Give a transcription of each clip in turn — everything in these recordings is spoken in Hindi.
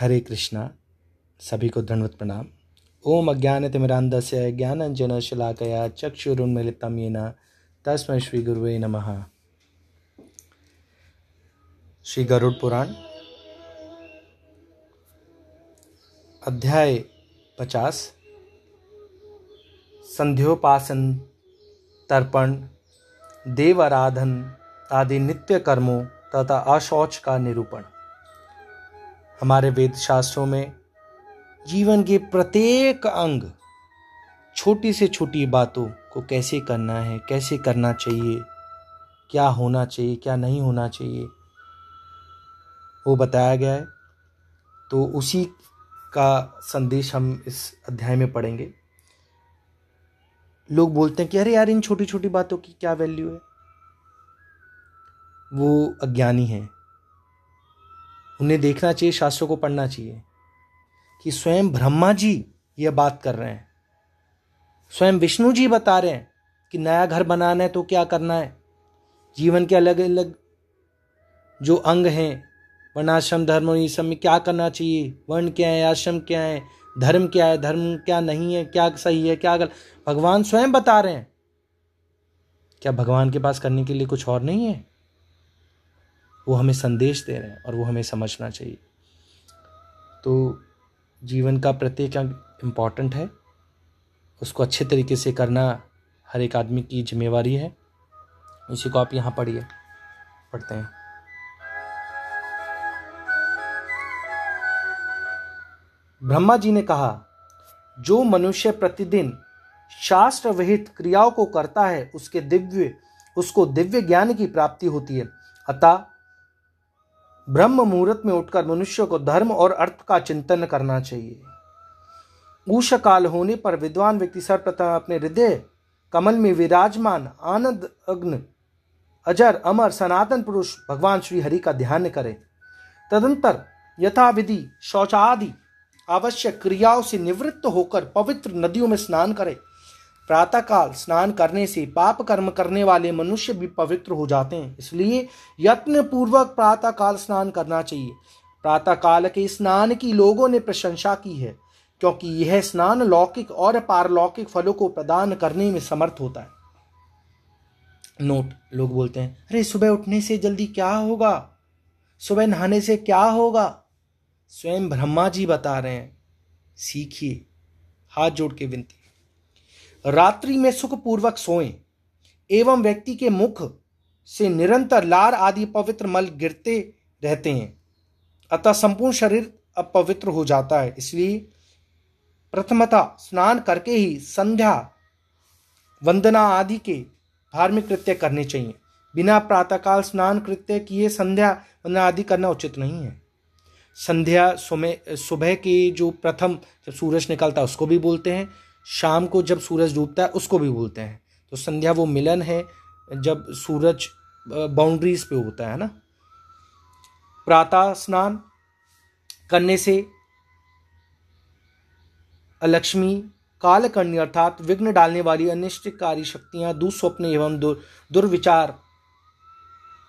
हरे कृष्णा, सभी को धन्यवाद प्रणाम। ओम अज्ञानतिमिरान्धस्य ज्ञानञ्जनशलाकया चक्षुरुन्मिलितं येन तस्मै श्रीगुरुवे नमः। श्री गरुड़ पुराण, अध्याय पचास, संध्योपासन, तर्पण देव आराधन आदि नित्य कर्मों तथा अशौच का निरूपण। हमारे वेद शास्त्रों में जीवन के प्रत्येक अंग छोटी से छोटी बातों को कैसे करना है, कैसे करना चाहिए, क्या होना चाहिए, क्या नहीं होना चाहिए, वो बताया गया है। तो उसी का संदेश हम इस अध्याय में पढ़ेंगे। लोग बोलते हैं कि अरे यार इन छोटी छोटी बातों की क्या वैल्यू है? वो अज्ञानी हैं। उन्हें देखना चाहिए, शास्त्रों को पढ़ना चाहिए कि स्वयं ब्रह्मा जी यह बात कर रहे हैं। स्वयं विष्णु जी बता रहे हैं कि नया घर बनाना है तो क्या करना है? जीवन के अलग अलग जो अंग हैं, वर्णाश्रम, धर्म और सब में क्या करना चाहिए? वर्ण क्या है, आश्रम क्या है, धर्म क्या है, धर्म क्या नहीं है, क्या सही है, क्या गलत? भगवान स्वयं बता रहे हैं। क्या भगवान के पास करने के लिए कुछ और नहीं है? वो हमें संदेश दे रहे हैं और वो हमें समझना चाहिए। तो जीवन का प्रत्येक अंग इंपॉर्टेंट है। उसको अच्छे तरीके से करना हर एक आदमी की जिम्मेवारी है। इसी को आप यहाँ पढ़िए, पढ़ते हैं। ब्रह्मा जी ने कहा, जो मनुष्य प्रतिदिन शास्त्र विहित क्रियाओं को करता है, उसके दिव्य, उसको दिव्य ज्ञान की प्राप्ति होती है। अतः ब्रह्म मुहूर्त में उठकर मनुष्य को धर्म और अर्थ का चिंतन करना चाहिए। ऊष काल होने पर विद्वान व्यक्ति सर्वप्रथम अपने हृदय, कमल में विराजमान, आनंद, अग्न, अजर, अमर, सनातन पुरुष, भगवान श्री हरि का ध्यान करे। तदंतर यथाविधि, शौचादि आवश्यक क्रियाओं से निवृत्त होकर पवित्र नदियों में स्नान करे। प्रातःकाल स्नान करने से पाप कर्म करने वाले मनुष्य भी पवित्र हो जाते हैं। इसलिए यत्न पूर्वक प्रातःकाल स्नान करना चाहिए। प्रातःकाल के स्नान की लोगों ने प्रशंसा की है, क्योंकि यह स्नान लौकिक और पारलौकिक फलों को प्रदान करने में समर्थ होता है। नोट, लोग बोलते हैं, अरे, सुबह उठने से जल्दी क्या होगा? सुबह नहाने से क्या होगा? स्वयं ब्रह्मा जी बता रहे हैं। सीखिए, हाथ जोड़ के विनती। रात्रि में सुखपूर्वक सोएँ, एवं व्यक्ति के मुख से निरंतर लार आदि पवित्र मल गिरते रहते हैं। अतः संपूर्ण शरीर अपवित्र हो जाता है। इसलिए प्रथमता स्नान करके ही संध्या, वंदना आदि के धार्मिक कृत्य करने चाहिए। बिना प्रातःकाल स्नान कृत्य किए संध्या, वंदना आदि करना उचित नहीं है। संध्या सुबह सुबह के जो प्रथम जब सूरज निकलता है, उसको भी बोलते हैं। शाम को जब सूरज डूबता है उसको भी बोलते हैं। तो संध्या वो मिलन है जब सूरज बाउंड्रीज पे होता है ना? प्रातः स्नान करने से लक्ष्मी कालकर्णी अर्थात विघ्न डालने वाली अनिष्टकारी शक्तियाँ दुस्वप्न एवं दुर, दुर्विचार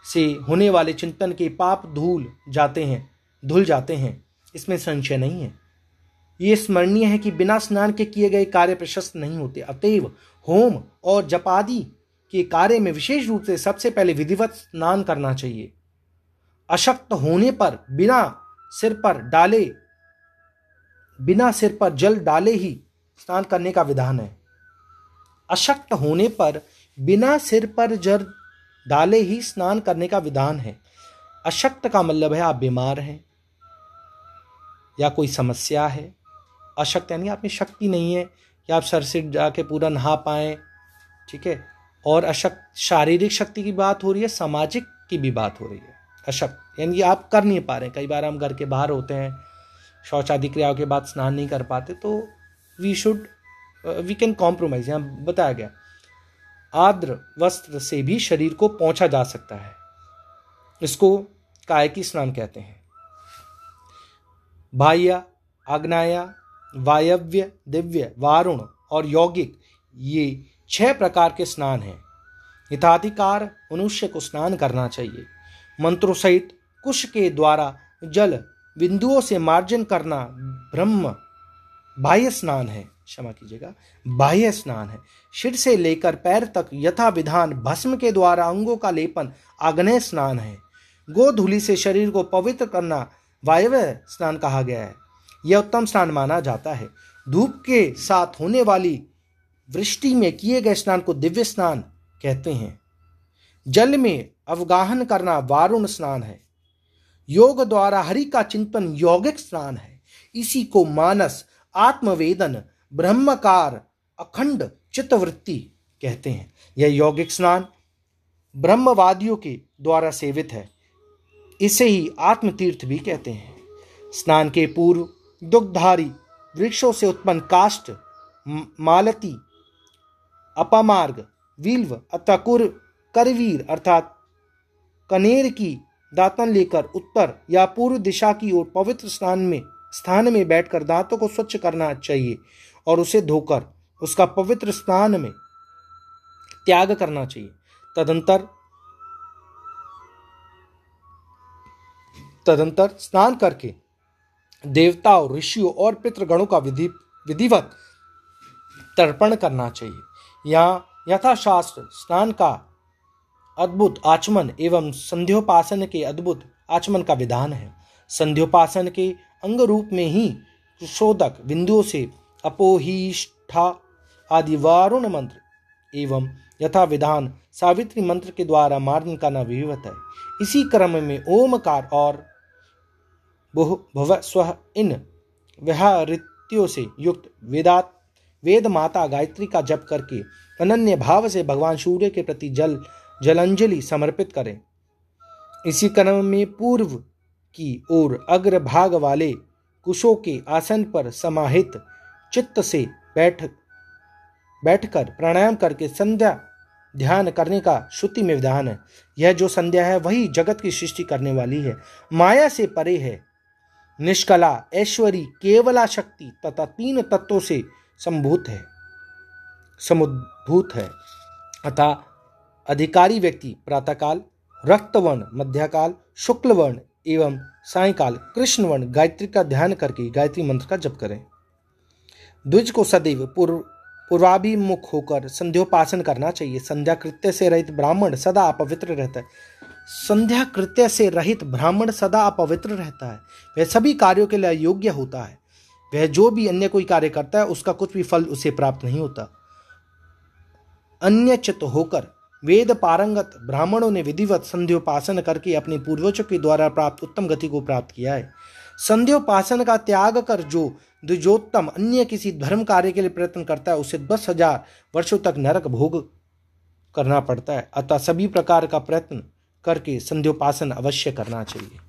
से होने वाले चिंतन के पाप धूल जाते हैं धुल जाते हैं। इसमें संशय नहीं है। ये स्मरणीय है कि बिना स्नान के किए गए कार्य प्रशस्त नहीं होते। अतएव होम और जपादि के कार्य में विशेष रूप से सबसे पहले विधिवत स्नान करना चाहिए। अशक्त होने पर बिना सिर पर डाले, बिना सिर पर जल डाले ही स्नान करने का विधान है। अशक्त होने पर बिना सिर पर जल डाले ही स्नान करने का विधान है। अशक्त का मतलब है आप बीमार हैं या कोई समस्या है। अशक्त यानी आप में शक्ति नहीं है कि आप सर से जाके पूरा नहा पाए, ठीक है? और अशक्त, शारीरिक शक्ति की बात हो रही है, सामाजिक की भी बात हो रही है, अशक्त। यानी आप कर नहीं पा रहे कई बार हम घर के बाहर होते हैं, शौचादि क्रियाओं के बाद स्नान नहीं कर पाते तो we should we can compromise यहाँ बताया गया, आर्द्र वस्त्र से भी शरीर को पहुँचा जा सकता है। इसको काय की स्नान कहते हैं। बाह्य आग्नाया वायव्य, दिव्य, वारुण और यौगिक, ये छह प्रकार के स्नान हैं। हिताधिकार, मनुष्य को स्नान करना चाहिए। मंत्रों सहित कुश के द्वारा जल, बिंदुओं से मार्जन करना ब्रह्म। बाह्य स्नान है, क्षमा कीजिएगा, बाह्य स्नान है। सिर से लेकर पैर तक यथा विधान भस्म के द्वारा अंगों का लेपन, आग्नेय स्नान है। गोधूलि से शरीर को पवित्र करना वायव्य स्नान कहा गया है। यह उत्तम स्नान माना जाता है। धूप के साथ होने वाली वृष्टि में किए गए स्नान को दिव्य स्नान कहते हैं। जल में अवगाहन करना वारुण स्नान है। योग द्वारा हरि का चिंतन यौगिक स्नान है। इसी को मानस, आत्मवेदन, ब्रह्मकार, अखंड चित्तवृत्ति कहते हैं। यह यौगिक स्नान ब्रह्मवादियों के द्वारा सेवित है। इसे ही आत्मतीर्थ भी कहते हैं। स्नान के पूर्व दुग्धारी वृक्षों से उत्पन्न काष्ट मालती, अपामार्ग, विल्व अथवा कुर, करवीर अर्थात कनेर की दातन लेकर उत्तर या पूर्व दिशा की ओर पवित्र स्नान में, स्थान में बैठकर दांतों को स्वच्छ करना चाहिए और उसे धोकर उसका पवित्र स्थान में त्याग करना चाहिए। तदंतर तदंतर स्नान करके देवताओं, ऋषियों और पितृगणों का विधि, विधिवत तर्पण करना चाहिए। यहाँ यथाशास्त्र, स्नान का अद्भुत आचमन एवं संध्योपासन के अद्भुत आचमन का विधान है। संध्योपासन के अंग रूप में ही शोधक बिंदुओं से अपोहिष्ठा आदि वारुण मंत्र एवं यथा विधान सावित्री मंत्र के द्वारा मार्जन करना विवत है। इसी क्रम में ओमकार और भव स्व इन व्यहारित्यों से युक्त वेदात, वेद माता गायत्री का जप करके अनन्य भाव से भगवान सूर्य के प्रति जल, जलांजलि समर्पित करें। इसी क्रम में पूर्व की ओर अग्र भाग वाले कुशों के आसन पर समाहित चित्त से बैठ, बैठकर प्राणायाम करके संध्या ध्यान करने का श्रुति में विधान है। यह जो संध्या है, वही जगत की सृष्टि करने वाली है। माया से परे है। निष्कला, ऐश्वरी केवला शक्ति तथा तीन तत्वों से संभूत है। समुद्भूत है। अतः अधिकारी व्यक्ति प्रातःकाल, रक्तवर्ण, मध्यकाल, शुक्लवर्ण एवं सायकाल, कृष्णवर्ण, गायत्री का ध्यान करके गायत्री मंत्र का जप करें। द्विज को सदैव पूर्व पूर्वाभिमुख होकर संध्योपासन करना चाहिए। संध्या कृत्य से रहित ब्राह्मण सदा अपवित्र रहता है। संध्या कृत्य से रहित ब्राह्मण सदा अपवित्र रहता है। वह सभी कार्यों के लिए योग्य होता है। वह जो भी अन्य कोई कार्य करता है, उसका कुछ भी फल उसे प्राप्त नहीं होता। अन्य चित होकर वेद पारंगत ब्राह्मणों ने विधिवत संध्योपासन करके अपने पूर्वजों के द्वारा प्राप्त उत्तम गति को प्राप्त किया है। संध्योपासन का त्याग कर जो द्विजोत्तम अन्य किसी धर्म कार्य के लिए प्रयत्न करता है, उसे दस हज़ार वर्षों तक नरक भोग करना पड़ता है। अतः सभी प्रकार का प्रयत्न करके संध्योपासन अवश्य करना चाहिए।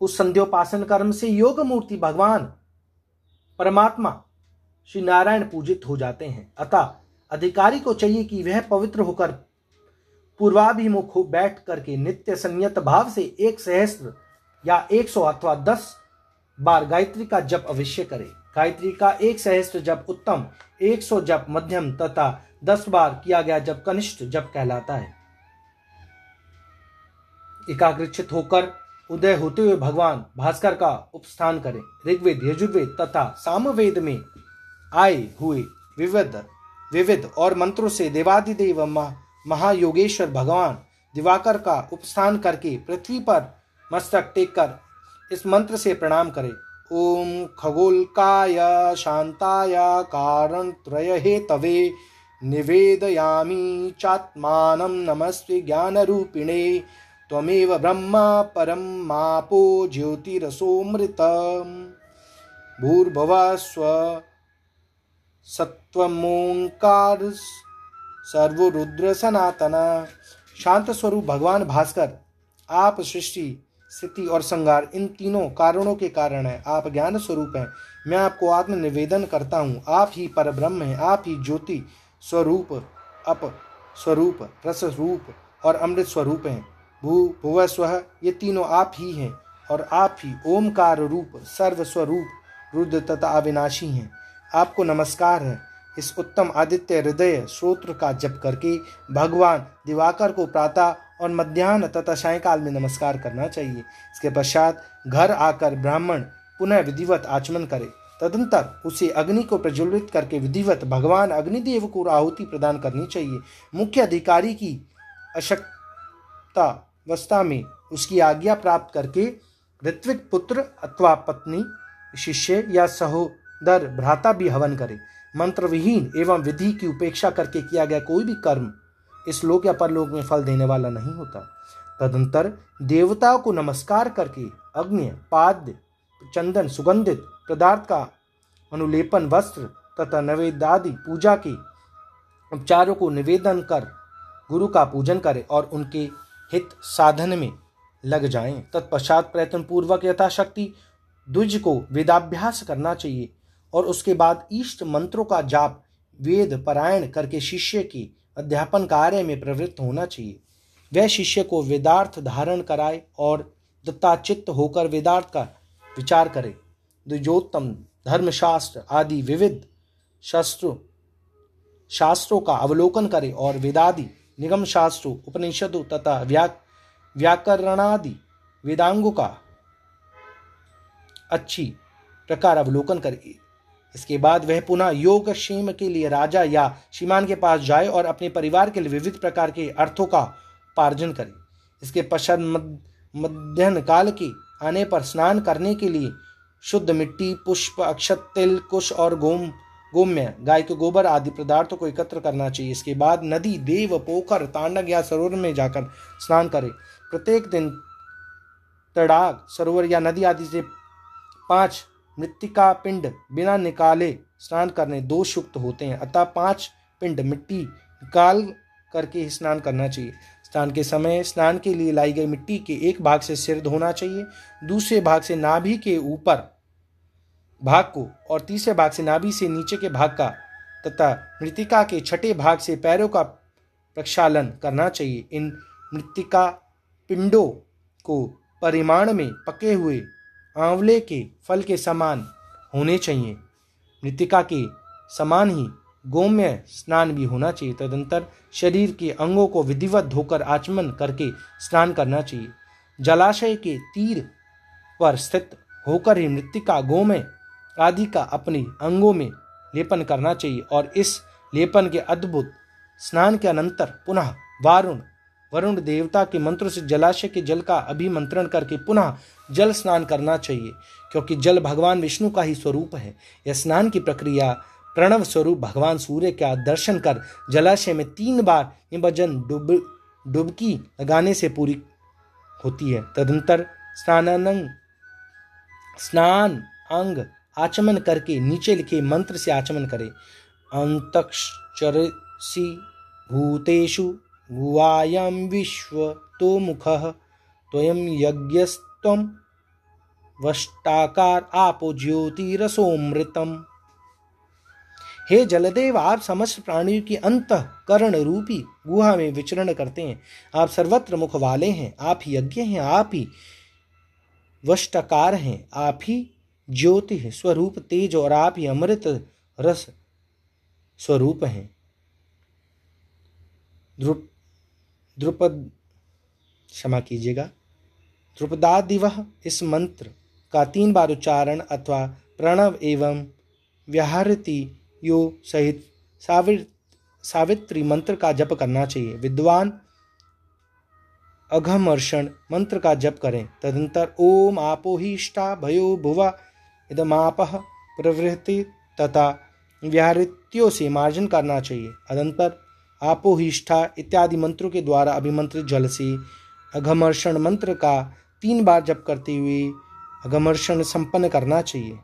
उस संध्योपासन कर्म से योग मूर्ति भगवान, परमात्मा, श्री नारायण पूजित हो जाते हैं। अतः अधिकारी को चाहिए कि वह पवित्र होकर पूर्वाभिमुख हो बैठ करके नित्य संयत भाव से एक सहस्त्र या एक सौ अथवा दस बार गायत्री का जप अवश्य करे। गायत्री का एक सहस्त्र जप उत्तम, एक सौ जप मध्यम तथा दस बार किया गया जब कनिष्ठ जप कहलाता है। एकाग्रचित होकर उदय होते हुए भगवान भास्कर का उपस्थान करें। ऋग्वेद, यजुर्वेद तथा सामवेद में आए हुए विविध विविध और मंत्रों से देवादिदेव महायोगेश्वर भगवान दिवाकर का उपस्थान करके पृथ्वी पर मस्तक टेक कर इस मंत्र से प्रणाम करें। ओम खगोलकाय शांताय कारण त्रय हे तवे निवेदयामी चात्मान नमस्ते ज्ञान रूपिणे त्वमेव ब्रह्म परम मापो ज्योतिरसोमृत। भूर्भुव स्व सत्वमोंकार सर्वरुद्र सनातन। शांत स्वरूप भगवान भास्कर, आप सृष्टि स्थिति और संगार इन तीनों कारणों के कारण है। आप ज्ञान स्वरूप हैं। मैं आपको आत्म निवेदन करता हूँ। आप ही पर ब्रह्म हैं। आप ही ज्योति स्वरूप, अप स्वरूप, रस रूप और अमृत स्वरूप हैं। भू, भुव स्व, ये तीनों आप ही हैं और आप ही ओमकार रूप सर्व स्वरूप रुद्र तथा अविनाशी हैं। आपको नमस्कार है। इस उत्तम आदित्य हृदय श्रोत्र का जप करके भगवान दिवाकर को प्रातः और मध्यान्ह तथा सायकाल में नमस्कार करना चाहिए। इसके पश्चात घर आकर ब्राह्मण पुनः विधिवत आचमन करे। तदंतर उसे अग्नि को प्रज्वलित करके विधिवत भगवान अग्निदेव को आहुति प्रदान करनी चाहिए। मुख्य अधिकारी की अशक्ता अवस्था में उसकी आज्ञा प्राप्त करके ऋत्विक पुत्र अथवा पत्नी, शिष्य या सहोदर भ्राता भी हवन करे मंत्र विहीन एवं विधि की उपेक्षा करके किया गया कोई भी कर्म इस लोक या परलोक में फल देने वाला नहीं होता। तदंतर देवताओं को नमस्कार करके अग्नि पाद्य चंदन, सुगंधित पदार्थ का अनुलेपन, वस्त्र तथा नवेदादि पूजा के उपचारों को निवेदन कर गुरु का पूजन करें और उनके हित साधन में लग जाएँ। तत्पश्चात प्रयत्न पूर्वक यथाशक्ति द्विज को वेदाभ्यास करना चाहिए। और उसके बाद ईष्ट मंत्रों का जाप, वेद, पारायण करके शिष्य की अध्यापन कार्य में प्रवृत्त होना चाहिए। वह शिष्य को वेदार्थ धारण कराए और दत्ताचित्त होकर वेदार्थ का विचार करे। द्विजोत्तम, धर्मशास्त्र आदि विविध शास्त्रों शास्त्रों का अवलोकन करे और वेदादि निगम शास्त्रों उपनिषदों तथा व्या व्याकरणादि वेदांगों का अच्छी प्रकार अवलोकन करे। इसके बाद वह पुनः योग क्षेम के लिए राजा या श्रीमान के पास जाए और अपने परिवार के लिए विविध प्रकार के अर्थों का पार्जन करे। इसके पश्चात मध्यान्ह काल के आने पर स्नान करने के लिए शुद्ध मिट्टी, पुष्प, अक्षत, तिल, कुश और गोम, गोम्य, गाय के गोबर आदि पदार्थों को एकत्र करना चाहिए। इसके बाद नदी, देव, पोखर तांडक या सरोवर में जाकर स्नान करें। प्रत्येक दिन तड़ाग, सरोवर या नदी आदि से पाँच मृतिका पिंड बिना निकाले स्नान करने दो युक्त होते हैं। अतः पाँच पिंड मिट्टी निकाल करके स्नान करना चाहिए। स्नान के समय स्नान के लिए लाई गई मिट्टी के एक भाग से सिर धोना चाहिए, दूसरे भाग से नाभि के ऊपर भाग को और तीसरे भाग से नाभि से नीचे के भाग का तथा मृतिका के छठे भाग से पैरों का प्रक्षालन करना चाहिए। इन मृतिका पिंडों को परिमाण में पके हुए आंवले के फल के समान होने चाहिए। मृतिका के समान ही गोम्य स्नान भी होना चाहिए। तदंतर शरीर के अंगों को विधिवत धोकर आचमन करके स्नान करना चाहिए। जलाशय के तीर पर स्थित होकर ही मृतिका, गोमय आदि का अपने अंगों में लेपन करना चाहिए और इस लेपन के अद्भुत स्नान के अनंतर पुनः वारुण वरुण देवता के मंत्र से जलाशय के जल का अभिमंत्रण करके पुनः जल स्नान करना चाहिए, क्योंकि जल भगवान विष्णु का ही स्वरूप है। यह स्नान की प्रक्रिया प्रणव स्वरूप भगवान सूर्य का दर्शन कर जलाशय में तीन बार निमज्जन डुब, डुबकी लगाने से पूरी होती है। तदंतर स्नानानंग, स्नान अंग आचमन करके नीचे लिखे मंत्र से आचमन करे। अंतक्षरसी भूतेषु गुवायम विश्व तो मुख त्वयं यज्ञस्त्वं वष्टाकार आपो ज्योतिरसोमृतम। हे जलदेव, आप समस्त प्राणियों की अंत करण रूपी गुहा में विचरण करते हैं। आप सर्वत्र मुख वाले हैं, आप ही यज्ञ हैं, आप ही वष्टकार हैं, आप ही ज्योति स्वरूप तेज और आप ही अमृत रस स्वरूप हैं। द्रुपद, क्षमा कीजिएगा। द्रुपदादिव इस मंत्र का तीन बार उच्चारण अथवा प्रणव एवं व्याहृति यो सहित साविर, सावित्री मंत्र का जप करना चाहिए। विद्वान, अघमर्षण मंत्र का जप करें। तदंतर ओम आपो इष्टा भयो भुवा इदमाप प्रवृत्ति तथा व्याहृत्यों से मार्जन करना चाहिए। अदंतर आपो इष्ठा इत्यादि मंत्रों के द्वारा अभिमंत्रित जल से अघमर्षण मंत्र का तीन बार जप करते हुए अघमर्षण संपन्न करना चाहिए।